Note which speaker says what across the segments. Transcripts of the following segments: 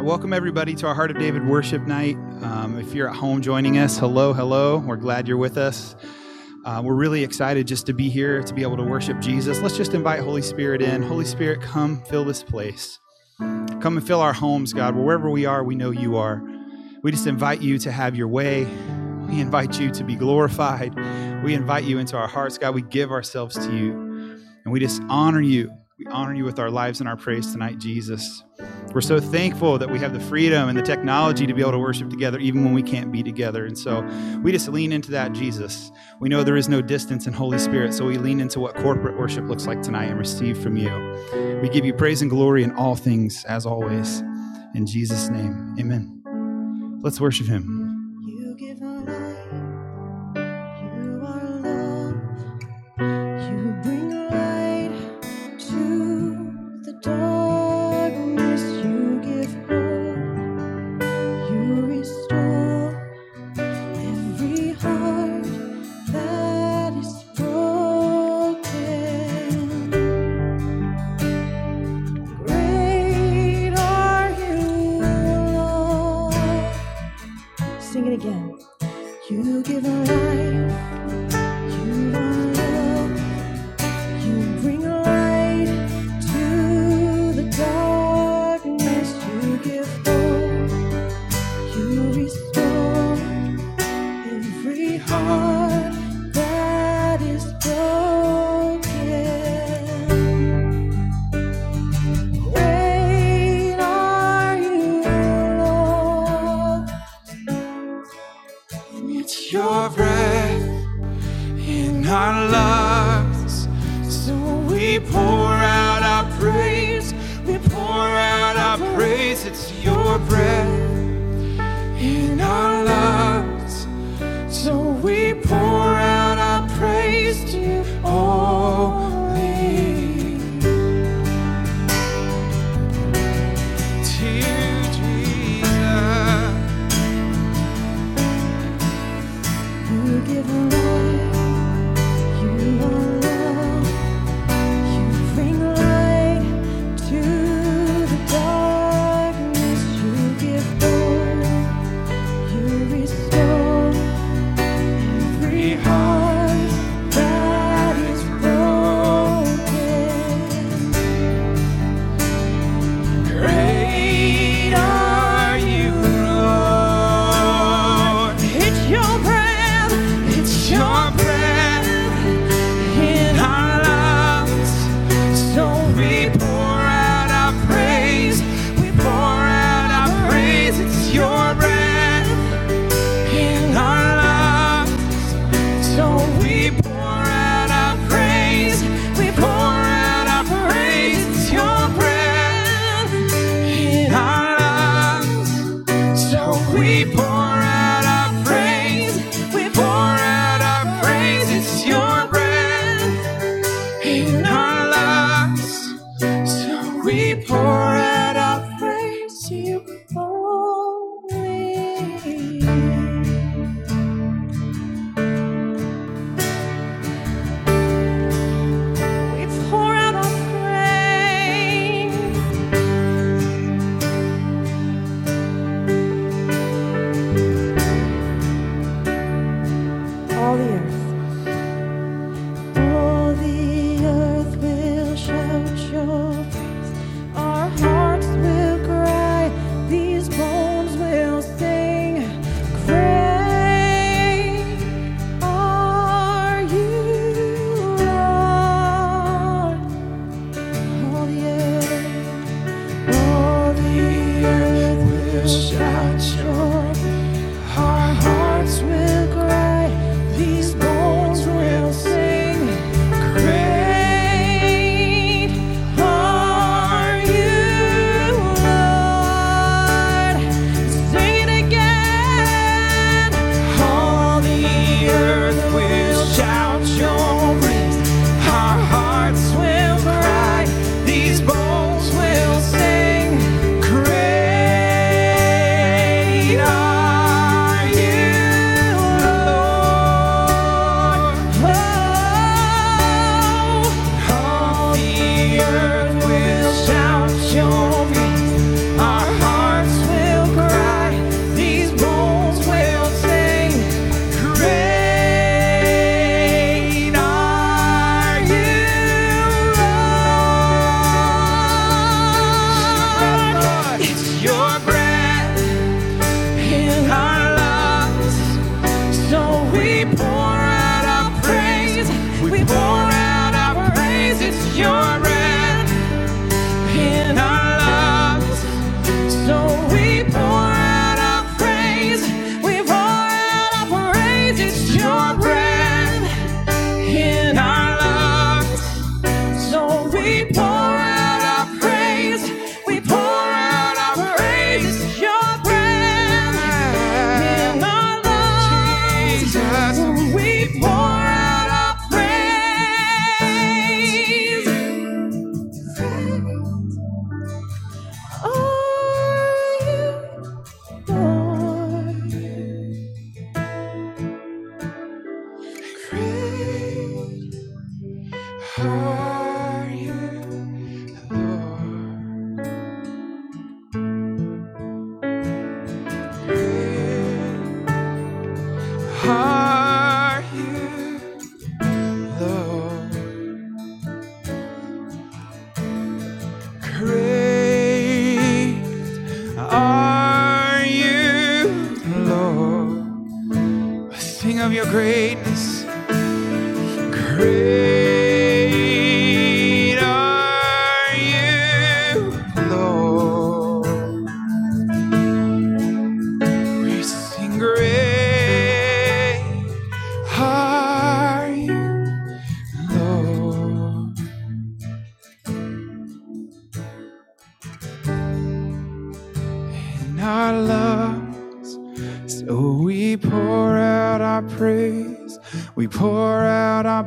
Speaker 1: Uh, welcome, everybody, to our Heart of David worship night. Um, if you're at home joining us, hello, hello. We're glad you're with us. Uh, we're really excited just to be here, to be able to worship Jesus. Let's just invite Holy Spirit in. Holy Spirit, come fill this place. Come and fill our homes, God. Wherever we are, we know you are. We just invite you to have your way. We invite you to be glorified. We invite you into our hearts, God. We give ourselves to you. And we just honor you. We honor you with our lives and our praise tonight, Jesus. We're so thankful that we have the freedom and the technology to be able to worship together even when we can't be together. And so we just lean into that, Jesus. We know there is no distance in Holy Spirit, so we lean into what corporate worship looks like tonight and receive from you. We give you praise and glory in all things, as always. In Jesus' name, amen. Let's worship him.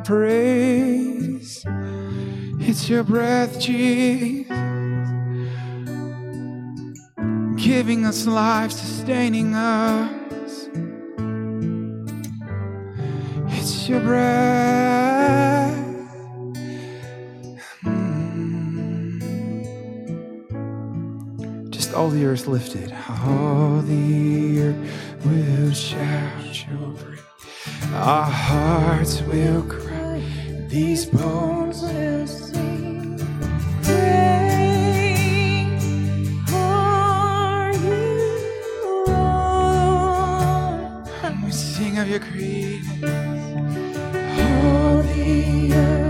Speaker 2: praise. It's your breath, Jesus,
Speaker 1: giving us life, sustaining us. It's your breath. Hmm. Just all the earth lifted, all the earth will shout your praise. Our hearts will. These bones
Speaker 2: will sing. Great are you, Lord.
Speaker 1: We sing of your greatness.
Speaker 2: All the earth.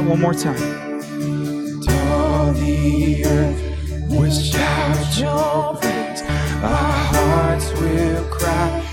Speaker 1: that one more time. All the earth will shout your praise. Our hearts will cry.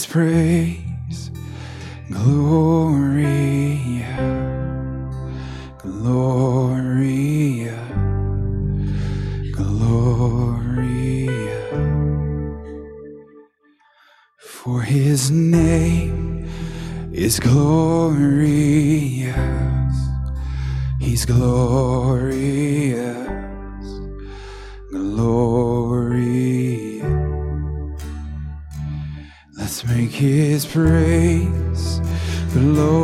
Speaker 2: His praise Gloria, Gloria, Gloria. For his name is glorious, praise glorious,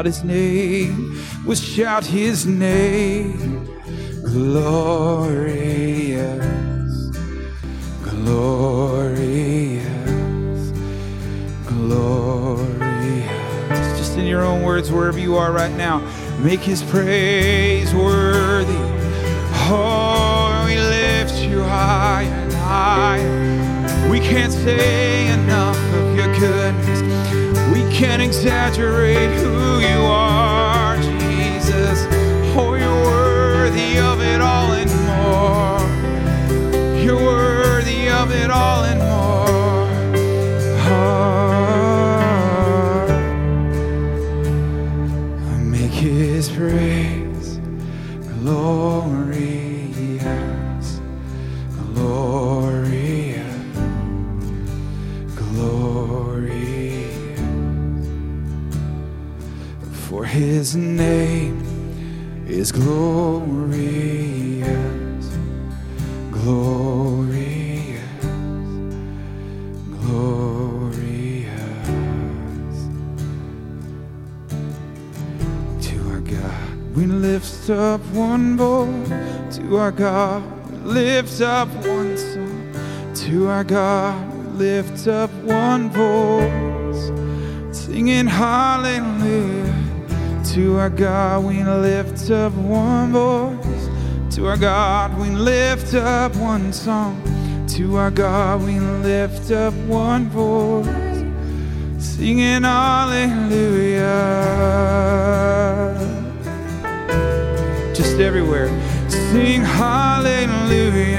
Speaker 2: Shout his name, we'll shout his name, glorious, glorious, glorious. Just in your own words, wherever you are right now, make his praise worthy. Oh, we lift you higher and higher. We can't say enough of your goodness. Can't exaggerate who you are, Jesus. Oh, you're worthy of it all and more. You're worthy of it all and his name is glorious, glorious, glorious. To our God, we lift up one voice. To our God, we lift up one song. To our God, we lift up one voice, singing hallelujah. To our God, we lift up one voice. To our God, we lift up one song. To our God, we lift up one voice singing hallelujah. Just everywhere. Sing hallelujah.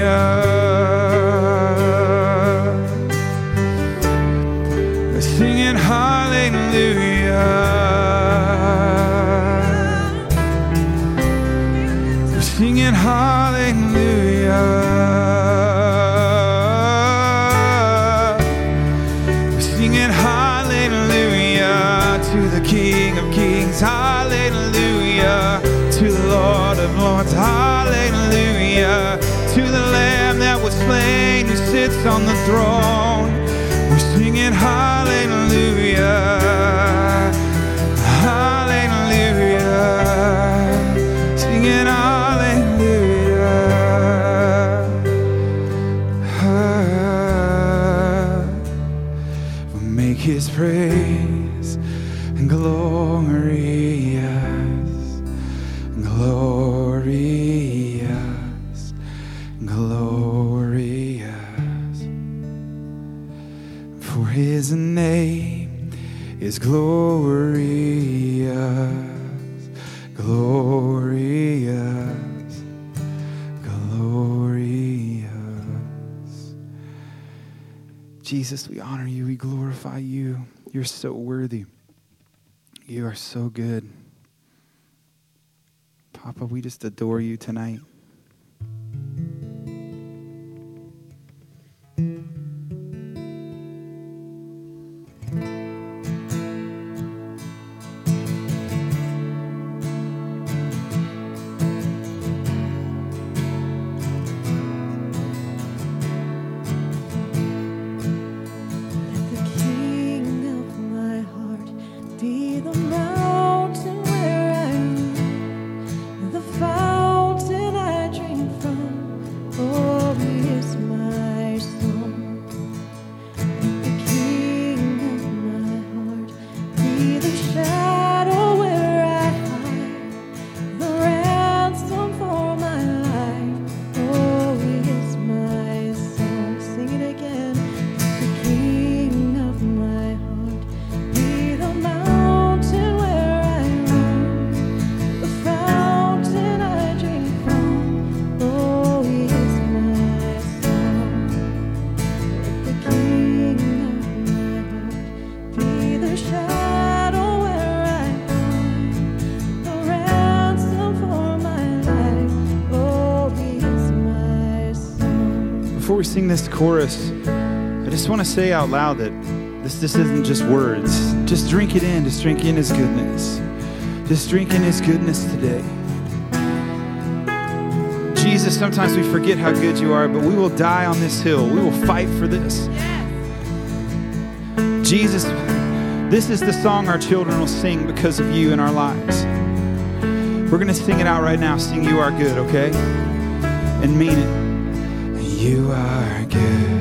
Speaker 2: Singing hallelujah. Hallelujah. We're singing hallelujah to the King of Kings. Hallelujah to the Lord of Lords. Hallelujah to the Lamb that was slain who sits on the throne. We're singing hallelujah. Glorious, glorious, glorious. Jesus, we honor you, we glorify you. You're so worthy. You are so good. Papa, we just adore you tonight.
Speaker 1: We sing this chorus, I just want to say out loud that this this isn't just words. Just drink it in. Just drink in His goodness. Just drink in His goodness today. Jesus, sometimes we forget how good you are, but we will die on this hill. We will fight for this. Jesus, this is the song our children will sing because of you in our lives. We're going to sing it out right now. Sing You Are Good, okay? And mean it. You are good.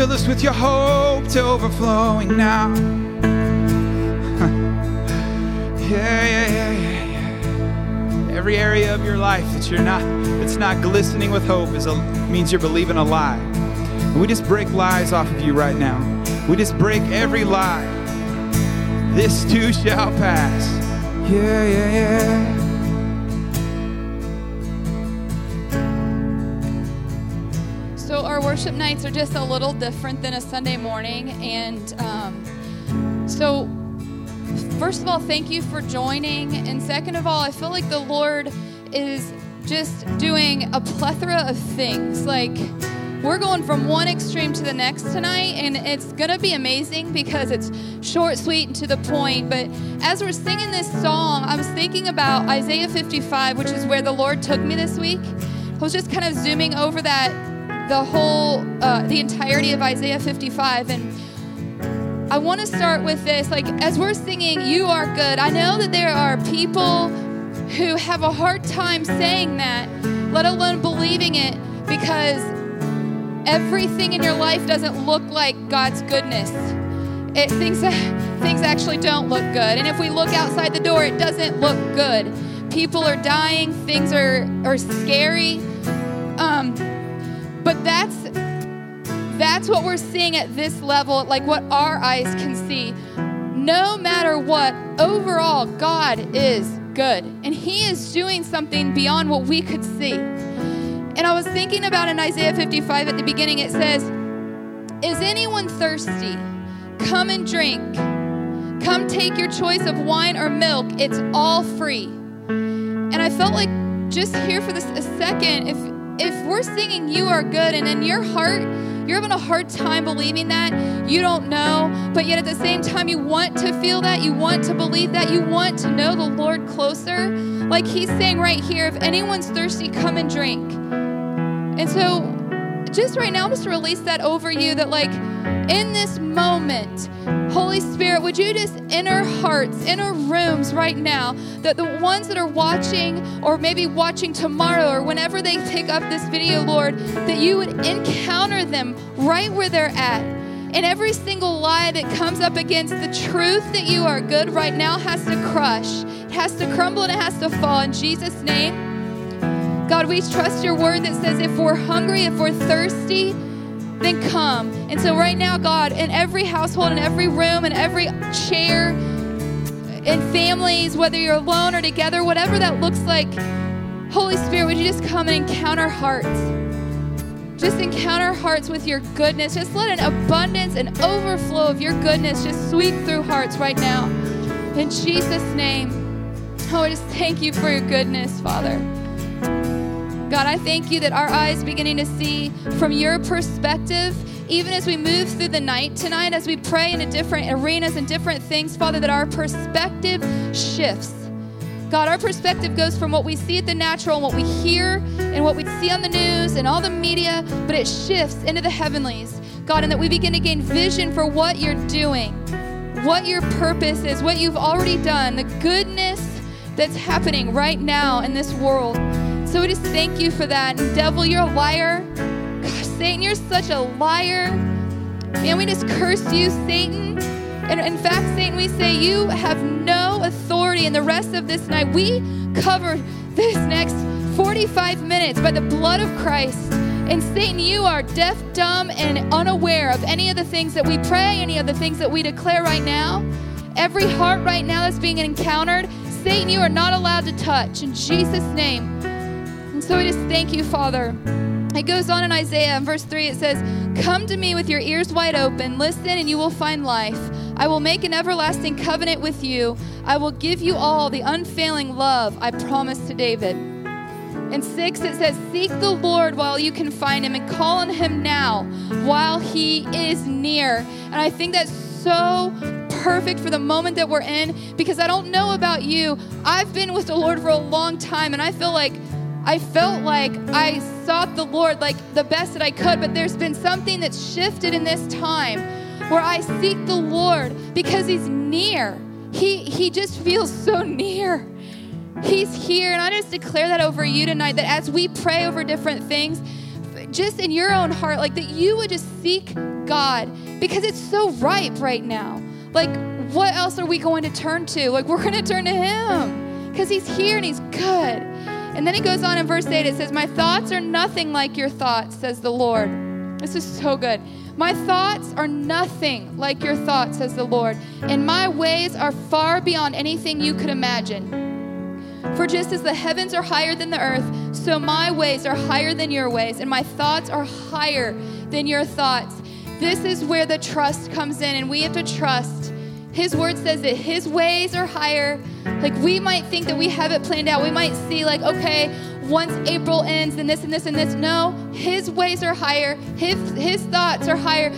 Speaker 2: Fill us with your hope to overflowing now. yeah, yeah, yeah, yeah, yeah. Every area of your life that you're not, that's not glistening with hope is a, means you're believing a lie. And we just break lies off of you right now. We just break every lie. This too shall pass. Yeah, yeah, yeah.
Speaker 3: Worship nights are just a little different than a Sunday morning, and um, so first of all, thank you for joining, and second of all, I feel like the Lord is just doing a plethora of things. Like we're going from one extreme to the next tonight, and it's gonna be amazing because it's short, sweet, and to the point. But as we're singing this song, I was thinking about Isaiah 55, which is where the Lord took me this week. I was just kind of zooming over that the whole uh, the entirety of isaiah 55 and i want to start with this like as we're singing you are good i know that there are people who have a hard time saying that let alone believing it because everything in your life doesn't look like god's goodness. It things that things actually don't look good and if we look outside the door it doesn't look good. People are dying things are are scary but that's that's what we're seeing at this level like what our eyes can see. No matter what overall god is good and he is doing something beyond what we could see. And i was thinking about in isaiah 55 at the beginning it says is anyone thirsty? Come and drink. Come take your choice of wine or milk. It's all free. And i felt like just here for this a second if if we're singing you are good and in your heart you're having a hard time believing that you don't know but yet at the same time you want to feel that you want to believe that you want to know the lord closer. Like he's saying right here if anyone's thirsty come and drink. And so just right now i'm just release that over you that like in this moment holy spirit would you just enter hearts enter rooms right now that the ones that are watching or maybe watching tomorrow or whenever they pick up this video lord that you would encounter them right where they're at. And every single lie that comes up against the truth that you are good right now has to crush it has to crumble and it has to fall in jesus name God, we trust your word that says if we're hungry, if we're thirsty, then come. And so, right now, God, in every household, in every room, in every chair, in families, whether you're alone or together, whatever that looks like, Holy Spirit, would you just come and encounter hearts? Just encounter hearts with your goodness. Just let an abundance and overflow of your goodness just sweep through hearts right now. In Jesus' name. Oh, I just thank you for your goodness, Father. God, I thank you that our eyes beginning to see from your perspective, even as we move through the night tonight, as we pray into different arenas and different things, Father, that our perspective shifts. God, our perspective goes from what we see at the natural and what we hear and what we see on the news and all the media, but it shifts into the heavenlies. God, and that we begin to gain vision for what you're doing, what your purpose is, what you've already done, the goodness that's happening right now in this world. So we just thank you for that. And devil, you're a liar. Gosh, Satan, you're such a liar. Man, we just curse you, Satan. And in fact, Satan, we say you have no authority. And the rest of this night, we cover this next 45 minutes by the blood of Christ. And Satan, you are deaf, dumb, and unaware of any of the things that we pray, any of the things that we declare right now. Every heart right now that's being encountered, Satan, you are not allowed to touch. In Jesus' name. So we just thank you, Father. It goes on in Isaiah in verse 3, it says, Come to me with your ears wide open, listen, and you will find life. I will make an everlasting covenant with you. I will give you all the unfailing love I promised to David. In 6, it says, Seek the Lord while you can find him, and call on him now while he is near. And I think that's so perfect for the moment that we're in because I don't know about you. I've been with the Lord for a long time, and I feel like I felt like I sought the Lord like the best that I could, but there's been something that's shifted in this time where I seek the Lord because He's near. he he just feels so near. He's here, and I just declare that over you tonight. That as we pray over different things, just in your own heart, like that you would just seek God because it's so ripe right now. Like, what else are we going to turn to? Like, we're going to turn to Him because He's here and He's good. And then He goes on in verse 8, it says, My thoughts are nothing like your thoughts, says the Lord. This is so good. My thoughts are nothing like your thoughts, says the Lord, and my ways are far beyond anything you could imagine. For just as the heavens are higher than the earth, so my ways are higher than your ways, and my thoughts are higher than your thoughts. This is where the trust comes in, and we have to trust. His word says that his ways are higher. Like we might think that we have it planned out. We might see, like, okay, once April ends, then this and this and this. No, his ways are higher, his, his thoughts are higher.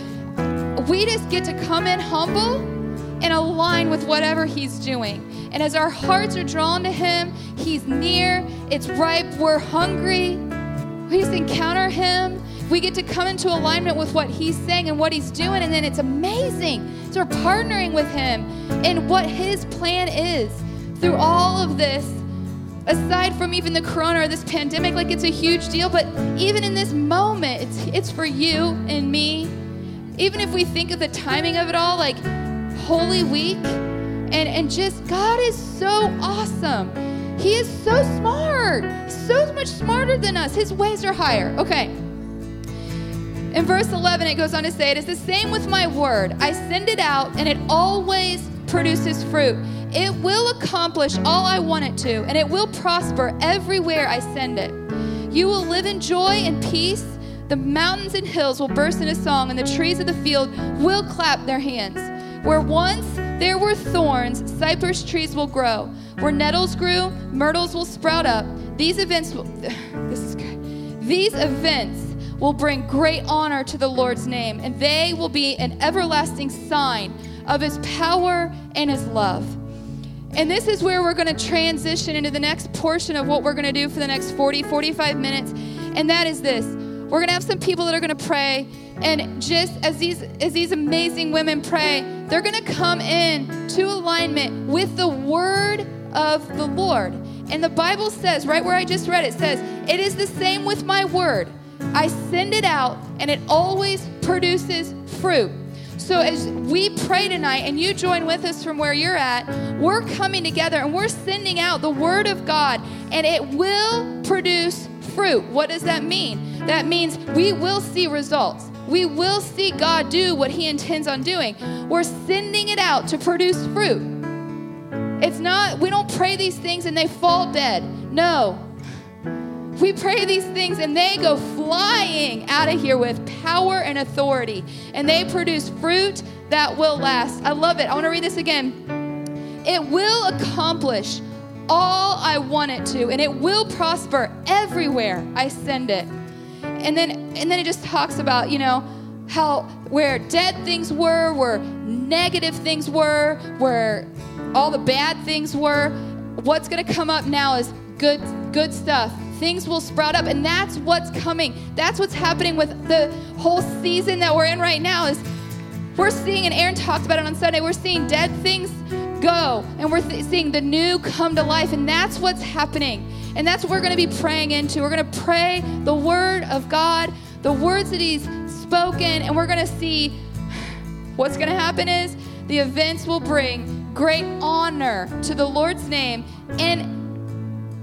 Speaker 3: We just get to come in humble and align with whatever he's doing. And as our hearts are drawn to Him, He's near, it's ripe, we're hungry. We just encounter Him. We get to come into alignment with what He's saying and what He's doing, and then it's amazing. So we're partnering with Him in what His plan is through all of this. Aside from even the corona or this pandemic, like it's a huge deal, but even in this moment, it's, it's for you and me. Even if we think of the timing of it all, like Holy Week, and, and just God is so awesome. He is so smart, so much smarter than us. His ways are higher. Okay. In verse 11, it goes on to say, It is the same with my word. I send it out, and it always produces fruit. It will accomplish all I want it to, and it will prosper everywhere I send it. You will live in joy and peace. The mountains and hills will burst into song, and the trees of the field will clap their hands. Where once there were thorns, cypress trees will grow. Where nettles grew, myrtles will sprout up. These events will, this is good. These events will bring great honor to the Lord's name, and they will be an everlasting sign of his power and his love. And this is where we're going to transition into the next portion of what we're going to do for the next 40, 45 minutes. And that is this we're going to have some people that are going to pray. And just as these, as these amazing women pray, they're going to come in to alignment with the word of the Lord. And the Bible says, right where I just read it, says, It is the same with my word. I send it out, and it always produces fruit. So as we pray tonight and you join with us from where you're at, we're coming together and we're sending out the word of God and it will produce fruit. What does that mean? That means we will see results. We will see God do what he intends on doing. We're sending it out to produce fruit. It's not, we don't pray these things and they fall dead. No. We pray these things and they go flying out of here with power and authority. And they produce fruit that will last. I love it. I want to read this again. It will accomplish all I want it to, and it will prosper everywhere I send it. And then and then it just talks about, you know, how where dead things were, where negative things were, where all the bad things were, what's going to come up now is good good stuff things will sprout up and that's what's coming. That's what's happening with the whole season that we're in right now is we're seeing and aaron talked about it on sunday we're seeing dead things go and we're th- seeing the new come to life and that's what's happening. And that's what we're going to be praying into. We're going to pray the word of god the words that he's spoken and we're going to see what's going to happen is the events will bring great honor to the lord's name and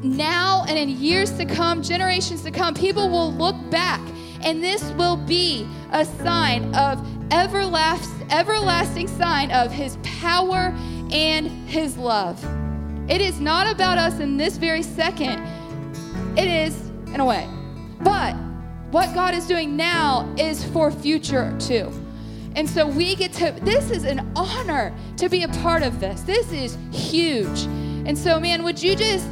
Speaker 3: now and in years to come, generations to come, people will look back and this will be a sign of everlasting, everlasting sign of his power and his love. It is not about us in this very second. It is in a way. But what God is doing now is for future too. And so we get to, this is an honor to be a part of this. This is huge. And so, man, would you just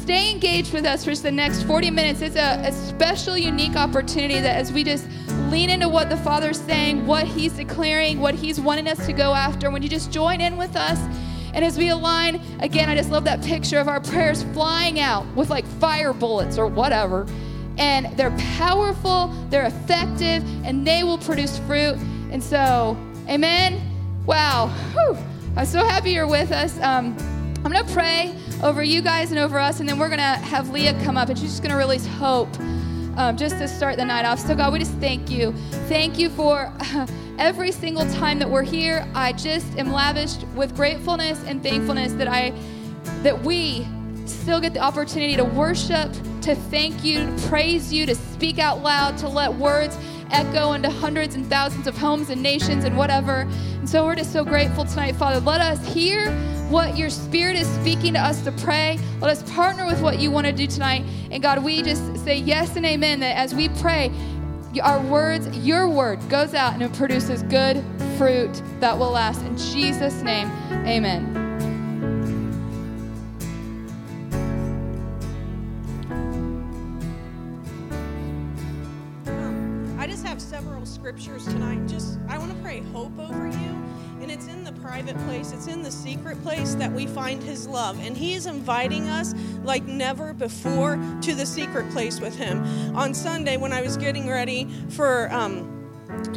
Speaker 3: stay engaged with us for the next 40 minutes. It's a, a, special, unique opportunity that as we just lean into what the Father's saying, what He's declaring, what He's wanting us to go after, when you just join in with us. And as we align, again, I just love that picture of our prayers flying out with like fire bullets or whatever. And they're powerful, they're effective, and they will produce fruit. And so, amen. Wow. Whew. I'm so happy you're with us. Um, I'm going to pray over you guys and over us, and then we're going to have Leah come up, and she's just going to release hope um, just to start the night off. So, God, we just thank you. Thank you for every single time that we're here. I just am lavished with gratefulness and thankfulness that I, that we still get the opportunity to worship, to thank you, to praise you, to speak out loud, to let words echo into hundreds and thousands of homes and nations and whatever. And so we're just so grateful tonight, Father. Let us hear what your spirit is speaking to us to pray. Let us partner with what you want to do tonight. And God, we just say yes and amen that as we pray, our words, your word goes out and it produces good fruit that will last. In Jesus' name, amen.
Speaker 4: Scriptures tonight. Just I want to pray hope over you. And it's in the private place, it's in the secret place that we find his love. And he is inviting us like never before to the secret place with him. On Sunday, when I was getting ready for um,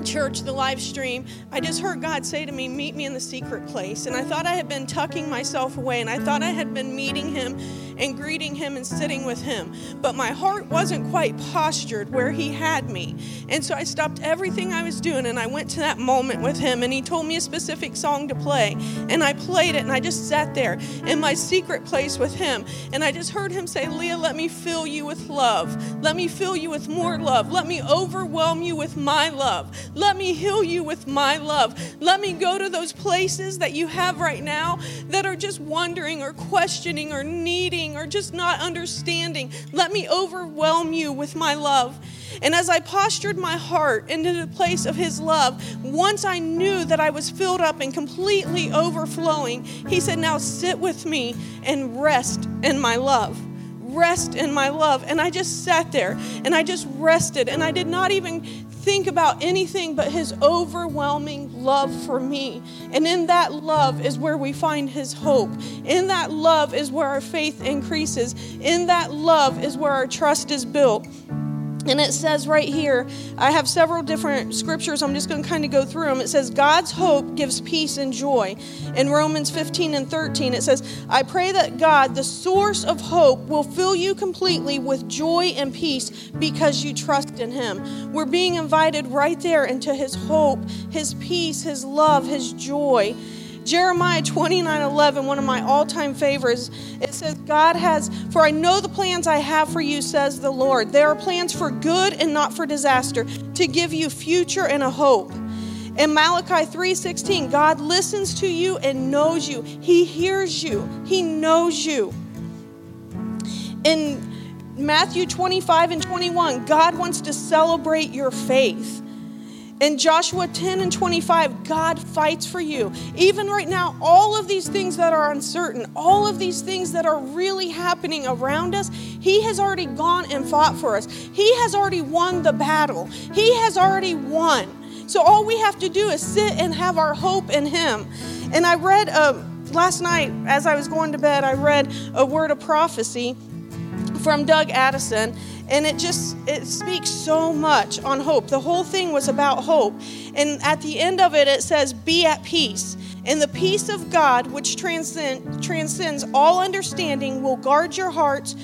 Speaker 4: church, the live stream, I just heard God say to me, Meet me in the secret place. And I thought I had been tucking myself away, and I thought I had been meeting Him and greeting Him and sitting with Him. But my heart wasn't quite postured where He had me. And so I stopped everything I was doing and I went to that moment with Him, and He told me a specific song to play. And I played it, and I just sat there in my secret place with Him. And I just heard Him say, Leah, let me fill you with love. Let me fill you with more love. Let me overwhelm you with my love. Let me heal you with my love. Let me go to those places that you have right now that are just wondering or questioning or needing or just not understanding. Let me overwhelm you with my love. And as I postured my heart into the place of His love, once I knew that I was filled up and completely overflowing, He said, Now sit with me and rest in my love rest in my love. And I just sat there and I just rested and I did not even think about anything but his overwhelming love for me. And in that love is where we find his hope. In that love is where our faith increases. In that love is where our trust is built. And it says right here, I have several different scriptures. I'm just going to kind of go through them. It says, God's hope gives peace and joy. In Romans 15 and 13, it says, I pray that God, the source of hope, will fill you completely with joy and peace because you trust in Him. We're being invited right there into His hope, His peace, His love, His joy. Jeremiah 29 11, one of my all time favorites, it says, God has, for I know the plans I have for you, says the Lord. There are plans for good and not for disaster, to give you future and a hope. In Malachi 3:16, God listens to you and knows you. He hears you. He knows you. In Matthew 25 and 21, God wants to celebrate your faith. In Joshua 10 and 25, God fights for you. Even right now, all of these things that are uncertain, all of these things that are really happening around us, He has already gone and fought for us. He has already won the battle. He has already won. So all we have to do is sit and have our hope in Him. And I read uh, last night, as I was going to bed, I read a word of prophecy from Doug Addison and it just it speaks so much on hope the whole thing was about hope and at the end of it it says be at peace and the peace of god which transcend, transcends all understanding will guard your hearts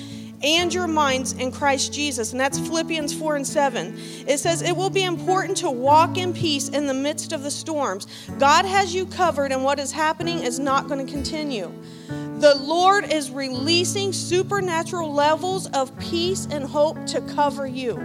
Speaker 4: and your minds in Christ Jesus. And that's Philippians 4 and 7. It says, It will be important to walk in peace in the midst of the storms. God has you covered, and what is happening is not going to continue. The Lord is releasing supernatural levels of peace and hope to cover you.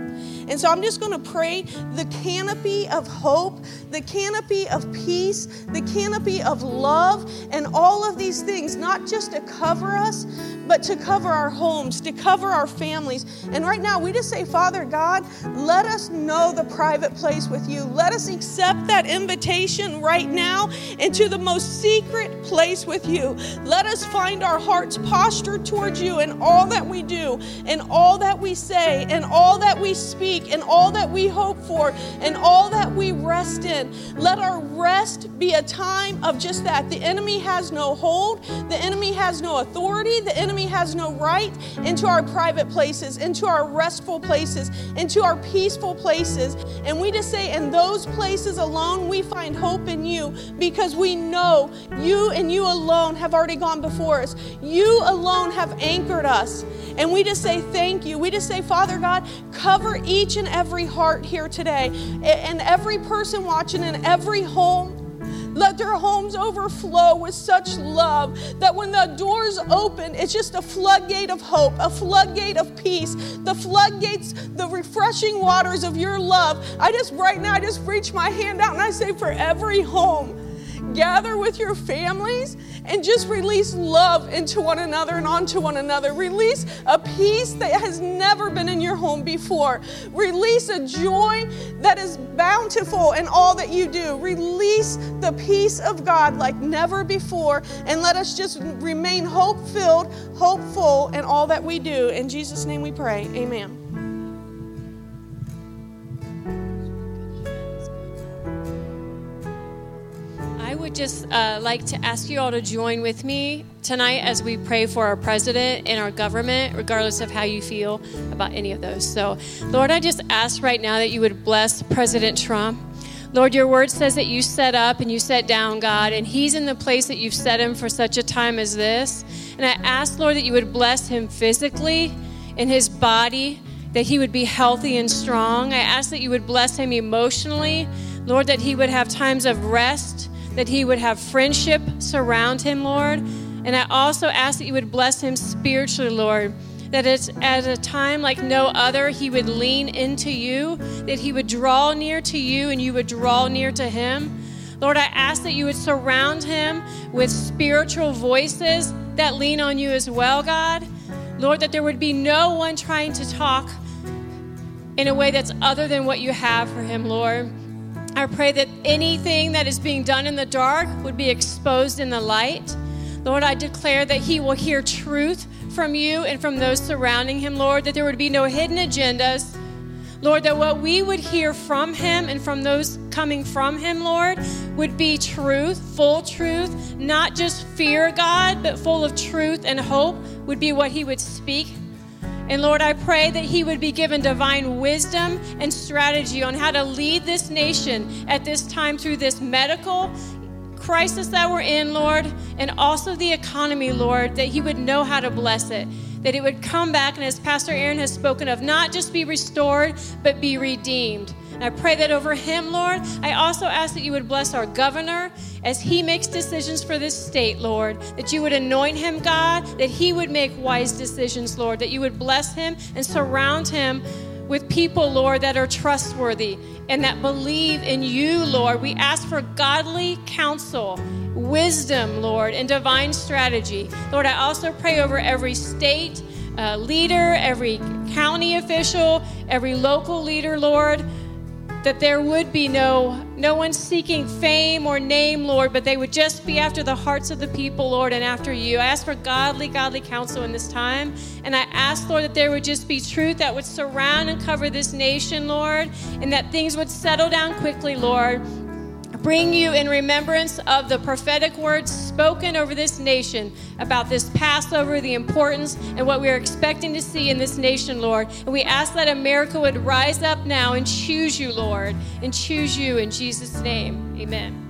Speaker 4: And so I'm just going to pray the canopy of hope, the canopy of peace, the canopy of love, and all of these things, not just to cover us, but to cover our homes, to cover our families. And right now, we just say, Father God, let us know the private place with you. Let us accept that invitation right now into the most secret place with you. Let us find our hearts postured towards you in all that we do, and all that we say, and all that we speak and all that we hope for and all that we rest in. Let our rest be a time of just that. The enemy has no hold, the enemy has no authority, the enemy has no right into our private places, into our restful places, into our peaceful places. And we just say, in those places alone, we find hope in you because we know you and you alone have already gone before us. You alone have anchored us. And we just say thank you. We just say, Father God, cover each and every heart here today and every person watching in every home. Let their homes overflow with such love that when the doors open, it's just a floodgate of hope, a floodgate of peace, the floodgates, the refreshing waters of your love. I just, right now, I just reach my hand out and I say, for every home, gather with your families and just release love into one another and onto one another. Release a peace that has never been in your home before. Release a joy that is bountiful in all that you do. Release the peace of God like never before. And let us just remain hope filled, hopeful in all that we do. In Jesus' name we pray. Amen.
Speaker 5: I would just uh, like to ask you all to join with me tonight as we pray for our president and our government, regardless of how you feel about any of those. So, Lord, I just ask right now that you would bless President Trump. Lord, your word says that you set up and you set down, God, and he's in the place that you've set him for such a time as this. And I ask, Lord, that you would bless him physically in his body, that he would be healthy and strong. I ask that you would bless him emotionally, Lord, that he would have times of rest that he would have friendship surround him, Lord. And I also ask that you would bless him spiritually, Lord. That it's at a time like no other, he would lean into you, that he would draw near to you and you would draw near to him. Lord, I ask that you would surround him with spiritual voices that lean on you as well, God. Lord, that there would be no one trying to talk in a way that's other than what you have for him, Lord. I pray that anything that is being done in the dark would be exposed in the light. Lord, I declare that he will hear truth from you and from those surrounding him, Lord, that there would be no hidden agendas. Lord, that what we would hear from him and from those coming from him, Lord, would be truth, full truth, not just fear, God, but full of truth and hope would be what he would speak. And Lord, I pray that he would be given divine wisdom and strategy on how to lead this nation at this time through this medical crisis that we're in, Lord, and also the economy, Lord, that he would know how to bless it. That it would come back, and as Pastor Aaron has spoken of, not just be restored, but be redeemed. And I pray that over him, Lord. I also ask that you would bless our governor as he makes decisions for this state, Lord. That you would anoint him, God, that he would make wise decisions, Lord. That you would bless him and surround him with people, Lord, that are trustworthy and that believe in you, Lord. We ask for godly counsel, wisdom, Lord, and divine strategy. Lord, I also pray over every state uh, leader, every county official, every local leader, Lord that there would be no no one seeking fame or name lord but they would just be after the hearts of the people lord and after you. I ask for godly godly counsel in this time and i ask lord that there would just be truth that would surround and cover this nation lord and that things would settle down quickly lord bring you in remembrance of the prophetic words spoken over this nation about this Passover, the importance, and what we're expecting to see in this nation, Lord. And we ask that America would rise up now and choose you, Lord, and choose you in Jesus' name. Amen.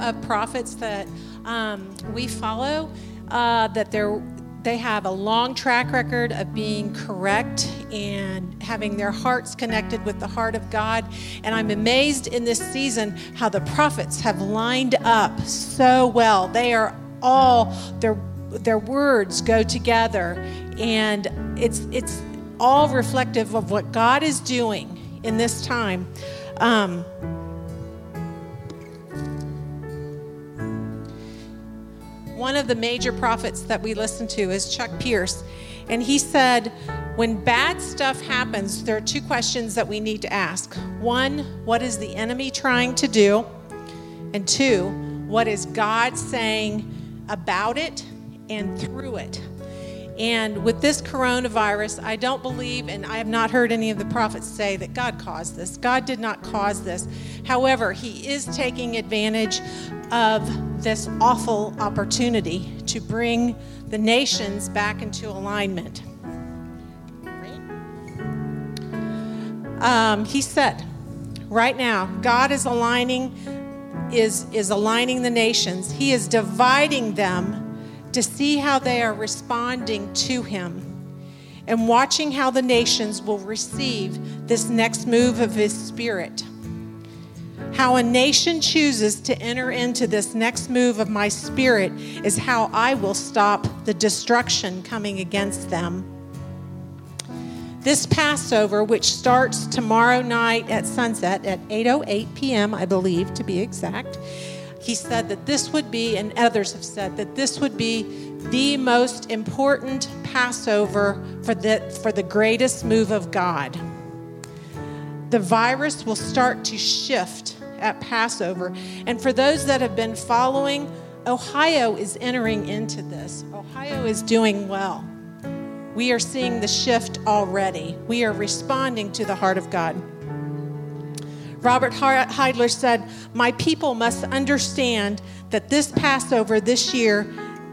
Speaker 6: Of prophets that um, we follow uh, that they're, they have a long track record of being correct and having their hearts connected with the heart of God. And I'm amazed in this season how the prophets have lined up so well. They are all their their words go together, and it's it's all reflective of what God is doing in this time. Um, one of the major prophets that we listen to is Chuck Pierce. And he said, When bad stuff happens, there are two questions that we need to ask. One, what is the enemy trying to do? And two, what is God saying about it and through it? And with this coronavirus, I don't believe, and I have not heard any of the prophets say that God caused this. God did not cause this. However, He is taking advantage of this awful opportunity to bring the nations back into alignment. Um, he said, right now, God is aligning, is, is aligning the nations. He is dividing them to see how they are responding to him and watching how the nations will receive this next move of his spirit. How a nation chooses to enter into this next move of my spirit is how I will stop the destruction coming against them. This Passover, which starts tomorrow night at sunset at 8:08 p.m., I believe to be exact, he said that this would be, and others have said that this would be the most important Passover for the, for the greatest move of God. The virus will start to shift at Passover. And for those that have been following, Ohio is entering into this. Ohio is doing well. We are seeing the shift already. We are responding to the heart of God. Robert Heidler said, My people must understand that this Passover this year,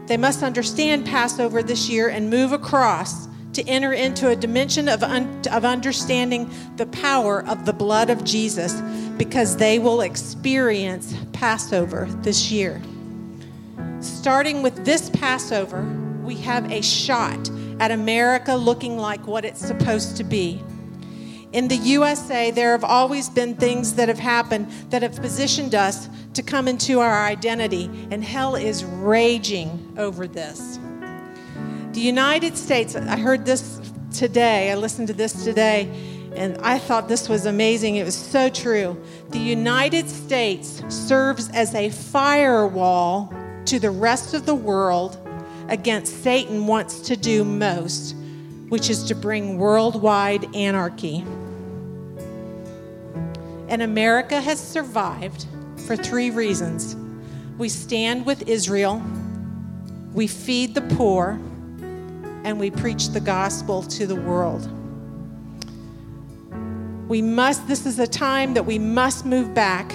Speaker 6: they must understand Passover this year and move across to enter into a dimension of, un- of understanding the power of the blood of Jesus because they will experience Passover this year. Starting with this Passover, we have a shot at America looking like what it's supposed to be. In the USA, there have always been things that have happened that have positioned us to come into our identity, and hell is raging over this. The United States, I heard this today, I listened to this today, and I thought this was amazing. It was so true. The United States serves as a firewall to the rest of the world against Satan wants to do most, which is to bring worldwide anarchy. And America has survived for three reasons we stand with Israel, we feed the poor, and we preach the gospel to the world. We must, this is a time that we must move back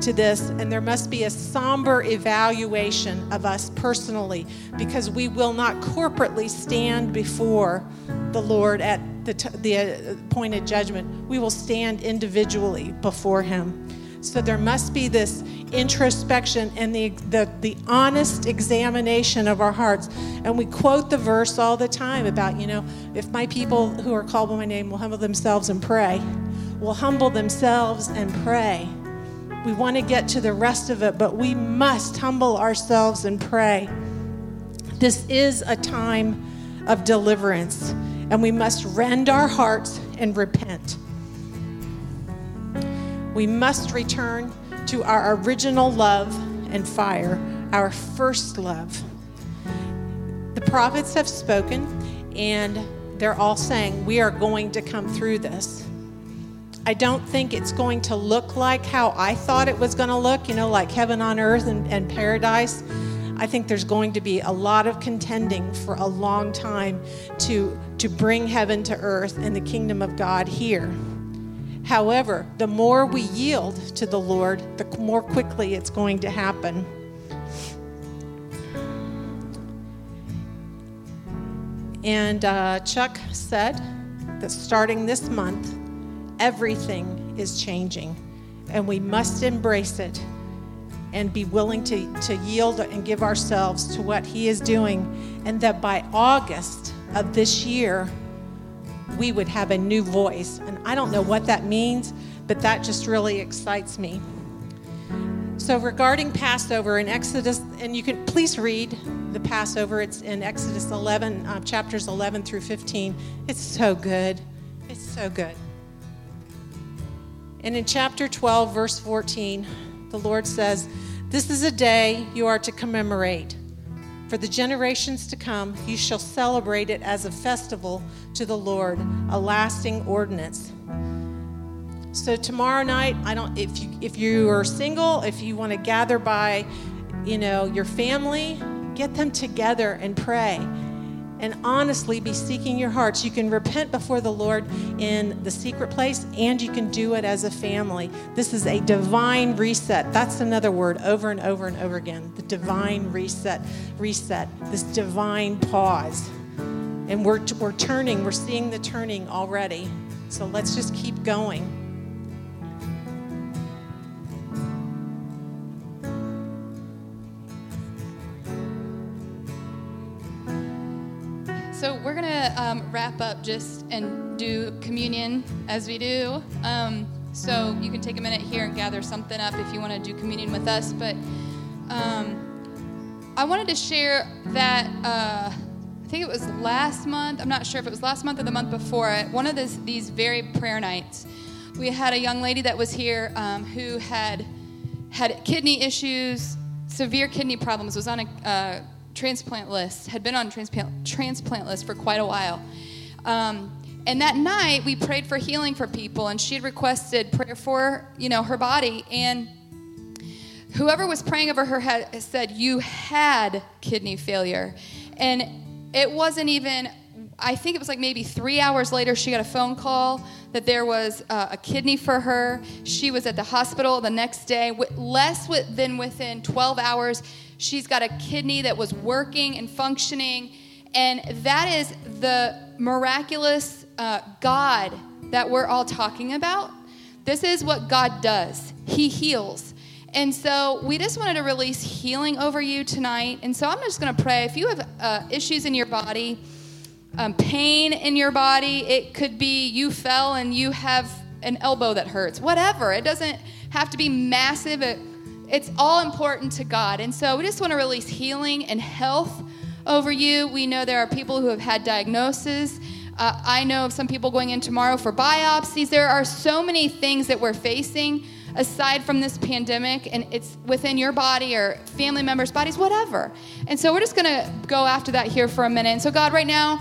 Speaker 6: to this, and there must be a somber evaluation of us personally because we will not corporately stand before the Lord at the, t- the uh, appointed judgment. We will stand individually before Him. So there must be this introspection and the, the, the honest examination of our hearts. And we quote the verse all the time about, you know, if my people who are called by my name will humble themselves and pray, will humble themselves and pray. We want to get to the rest of it, but we must humble ourselves and pray. This is a time of deliverance, and we must rend our hearts and repent. We must return to our original love and fire, our first love. The prophets have spoken, and they're all saying, We are going to come through this. I don't think it's going to look like how I thought it was going to look, you know, like heaven on earth and, and paradise. I think there's going to be a lot of contending for a long time to, to bring heaven to earth and the kingdom of God here. However, the more we yield to the Lord, the more quickly it's going to happen. And uh, Chuck said that starting this month, everything is changing, and we must embrace it and be willing to, to yield and give ourselves to what He is doing, and that by August of this year, we would have a new voice. And I don't know what that means, but that just really excites me. So, regarding Passover in Exodus, and you can please read the Passover, it's in Exodus 11, uh, chapters 11 through 15. It's so good. It's so good. And in chapter 12, verse 14, the Lord says, This is a day you are to commemorate. For the generations to come, you shall celebrate it as a festival to the Lord, a lasting ordinance. So tomorrow night, I don't if you if you are single, if you want to gather by, you know, your family, get them together and pray. And honestly be seeking your hearts. You can repent before the Lord in the secret place and you can do it as a family. This is a divine reset. That's another word over and over and over again. The divine reset, reset, this divine pause. And we're, we're turning, we're seeing the turning already. So let's just keep going.
Speaker 3: Wrap up just and do communion as we do. Um, so you can take a minute here and gather something up if you want to do communion with us. But um, I wanted to share that uh, I think it was last month. I'm not sure if it was last month or the month before. One of this, these very prayer nights, we had a young lady that was here um, who had had kidney issues, severe kidney problems, was on a uh, transplant list, had been on transplant transplant list for quite a while. Um, and that night we prayed for healing for people, and she had requested prayer for you know her body. And whoever was praying over her had said you had kidney failure, and it wasn't even. I think it was like maybe three hours later, she got a phone call that there was uh, a kidney for her. She was at the hospital the next day. Less than within 12 hours, she's got a kidney that was working and functioning. And that is the miraculous uh, God that we're all talking about. This is what God does, He heals. And so we just wanted to release healing over you tonight. And so I'm just going to pray. If you have uh, issues in your body, um, pain in your body. It could be you fell and you have an elbow that hurts, whatever. It doesn't have to be massive. It, it's all important to God. And so we just want to release healing and health over you. We know there are people who have had diagnoses. Uh, I know of some people going in tomorrow for biopsies. There are so many things that we're facing aside from this pandemic, and it's within your body or family members' bodies, whatever. And so we're just going to go after that here for a minute. And so, God, right now,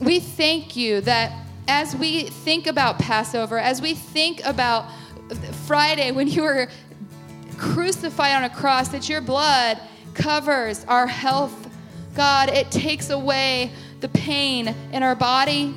Speaker 3: we thank you that as we think about Passover, as we think about Friday when you were crucified on a cross, that your blood covers our health. God, it takes away the pain in our body.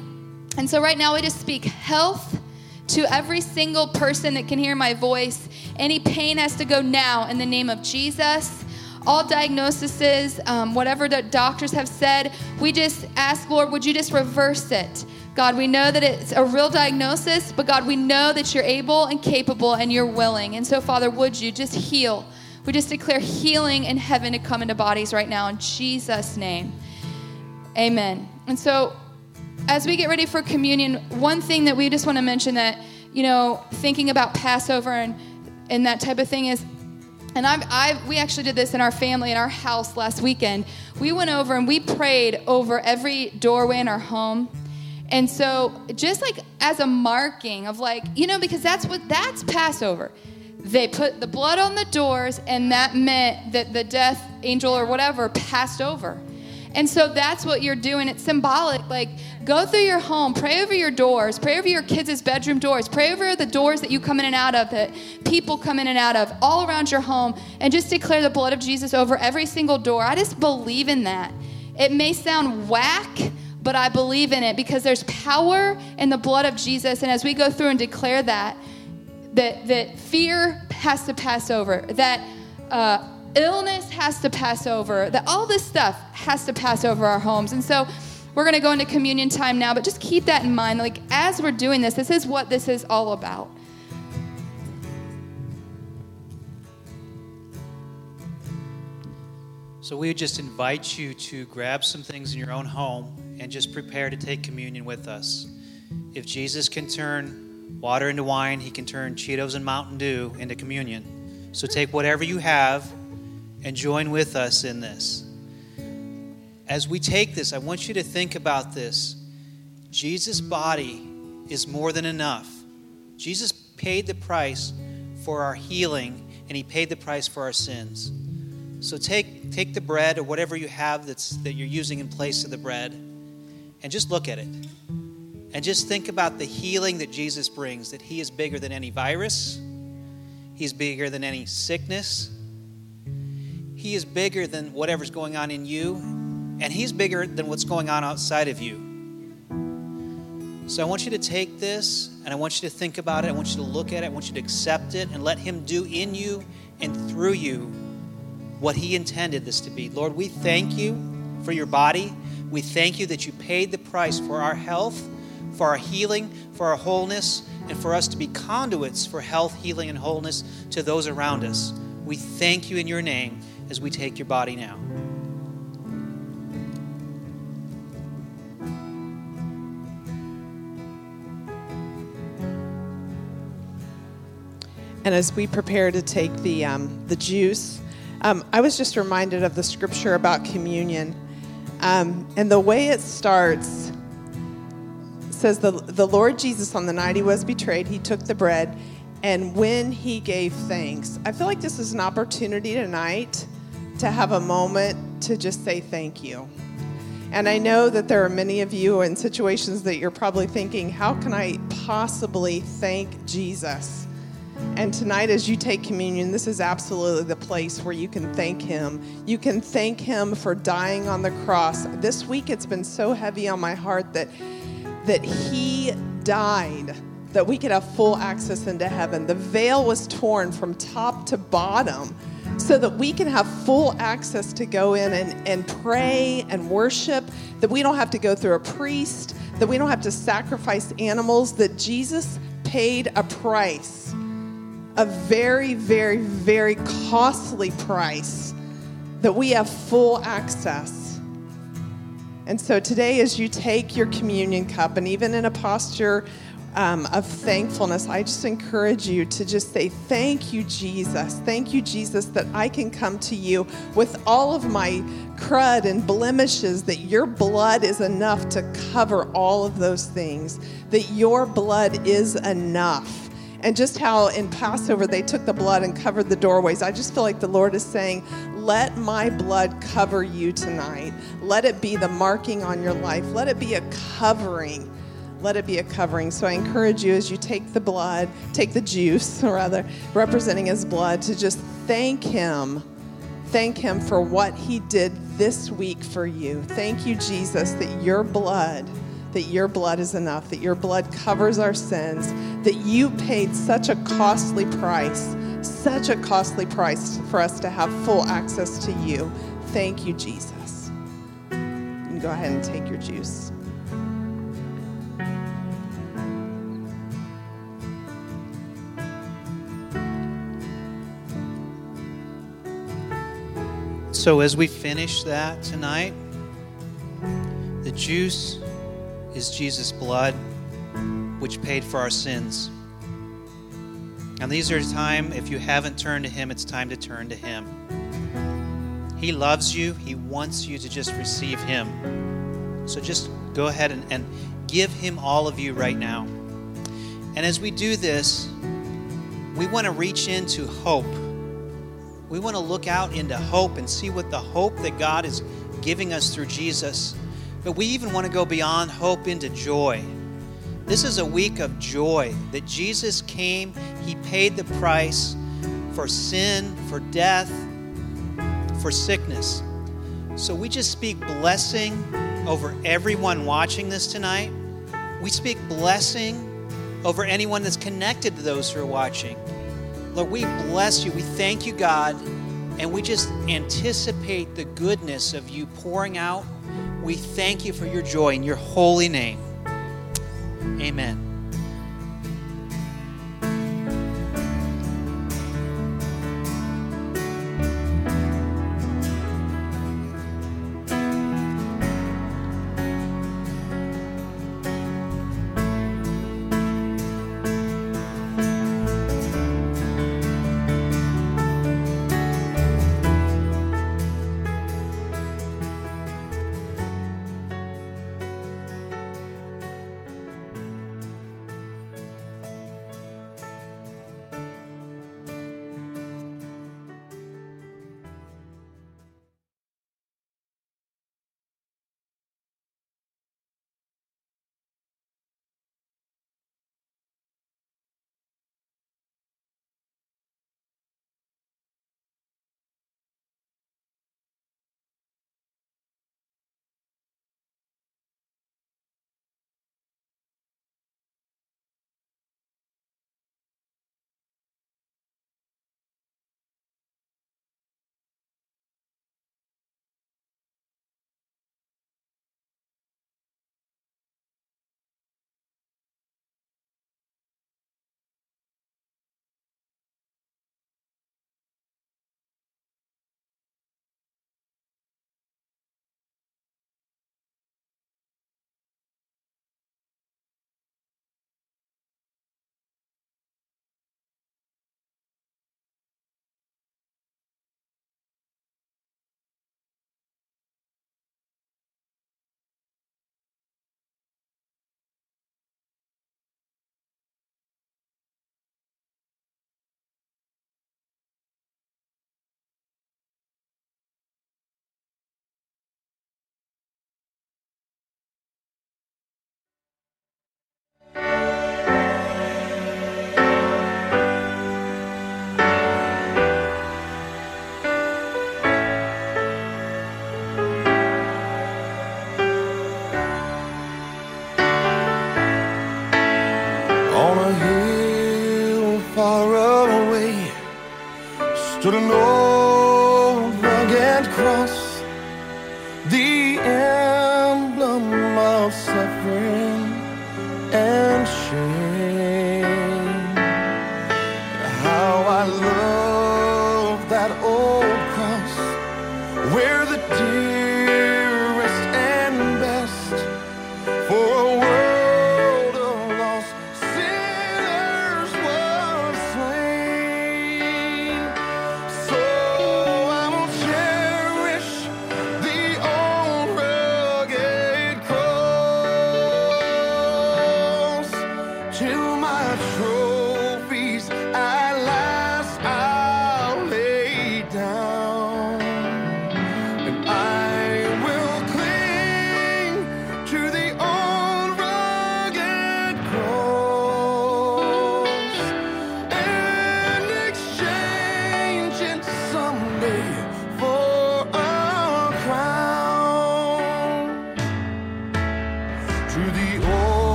Speaker 3: And so, right now, we just speak health to every single person that can hear my voice. Any pain has to go now in the name of Jesus all diagnoses, um, whatever the doctors have said, we just ask, Lord, would you just reverse it? God, we know that it's a real diagnosis, but God, we know that you're able and capable and you're willing. And so, Father, would you just heal? We just declare healing in heaven to come into bodies right now in Jesus' name. Amen. And so, as we get ready for communion, one thing that we just want to mention that, you know, thinking about Passover and, and that type of thing is and I've, I've, we actually did this in our family, in our house last weekend. We went over and we prayed over every doorway in our home. And so, just like as a marking of like, you know, because that's what, that's Passover. They put the blood on the doors, and that meant that the death angel or whatever passed over. And so that's what you're doing. It's symbolic. Like, go through your home, pray over your doors, pray over your kids' bedroom doors, pray over the doors that you come in and out of, that people come in and out of, all around your home, and just declare the blood of Jesus over every single door. I just believe in that. It may sound whack, but I believe in it because there's power in the blood of Jesus. And as we go through and declare that, that, that fear has to pass over, that uh, illness has to pass over, that all this stuff has to pass over our homes. And so we're going to go into communion time now, but just keep that in mind. Like, as we're doing this, this is what this is all about.
Speaker 7: So we would just invite you to grab some things in your own home and just prepare to take communion with us. If Jesus can turn water into wine, he can turn Cheetos and Mountain Dew into communion. So take whatever you have and join with us in this. As we take this, I want you to think about this. Jesus' body is more than enough. Jesus paid the price for our healing, and he paid the price for our sins. So take take the bread or whatever you have that's that you're using in place of the bread and just look at it. And just think about the healing that Jesus brings, that he is bigger than any virus. He's bigger than any sickness. He is bigger than whatever's going on in you, and he's bigger than what's going on outside of you. So I want you to take this and I want you to think about it. I want you to look at it. I want you to accept it and let Him do in you and through you what He intended this to be. Lord, we thank you for your body. We thank you that you paid the price for our health, for our healing, for our wholeness, and for us to be conduits for health, healing, and wholeness to those around us. We thank you in your name as we take your body now.
Speaker 8: And as we prepare to take the, um, the juice, um, I was just reminded of the scripture about communion. Um, and the way it starts says the, the Lord Jesus, on the night he was betrayed, he took the bread, and when he gave thanks, I feel like this is an opportunity tonight to have a moment to just say thank you. And I know that there are many of you in situations that you're probably thinking, how can I possibly thank Jesus? And tonight, as you take communion, this is absolutely the place where you can thank Him. You can thank Him for dying on the cross. This week, it's been so heavy on my heart that, that He died that we could have full access into heaven. The veil was torn from top to bottom so that we can have full access to go in and, and pray and worship, that we don't have to go through a priest, that we don't have to sacrifice animals, that Jesus paid a price a very, very, very costly price that we have full access. And so today, as you take your communion cup, and even in a posture um, of thankfulness, I just encourage you to just say, Thank you, Jesus. Thank you, Jesus, that I can come to you with all of my crud and blemishes, that your blood is enough to cover all of those things, that your blood is enough and just how in Passover they took the blood and covered the doorways. I just feel like the Lord is saying, Let my blood cover you tonight. Let it be the marking on your life. Let it be a covering. Let it be a covering. So I encourage you as you take the blood, take the juice, rather, representing his blood, to just thank him. Thank him for what he did this week for you. Thank you, Jesus, that your blood that your blood is enough, that your blood covers our sins, that you paid such a costly price, such a costly price for us to have full access to you. Thank you, Jesus. You can go ahead and take your juice.
Speaker 7: So, as we finish that tonight, the juice is Jesus' blood, which paid for our sins. And these are time, if you haven't turned to Him, it's time to turn to Him. He loves you, He wants you to just receive Him. So just go ahead and, and give Him all of you right now. And as we do this, we want to reach into hope. We want to look out into hope and see what the hope that God is giving us through Jesus but we even want to go beyond hope into joy. This is a week of joy that Jesus came, He paid the price for sin, for death, for sickness. So we just speak blessing over everyone watching this tonight. We speak blessing over anyone that's connected to those who are watching. Lord, we bless you. We thank you, God, and we just anticipate the goodness of you pouring out we thank you for your joy in your holy name. Amen.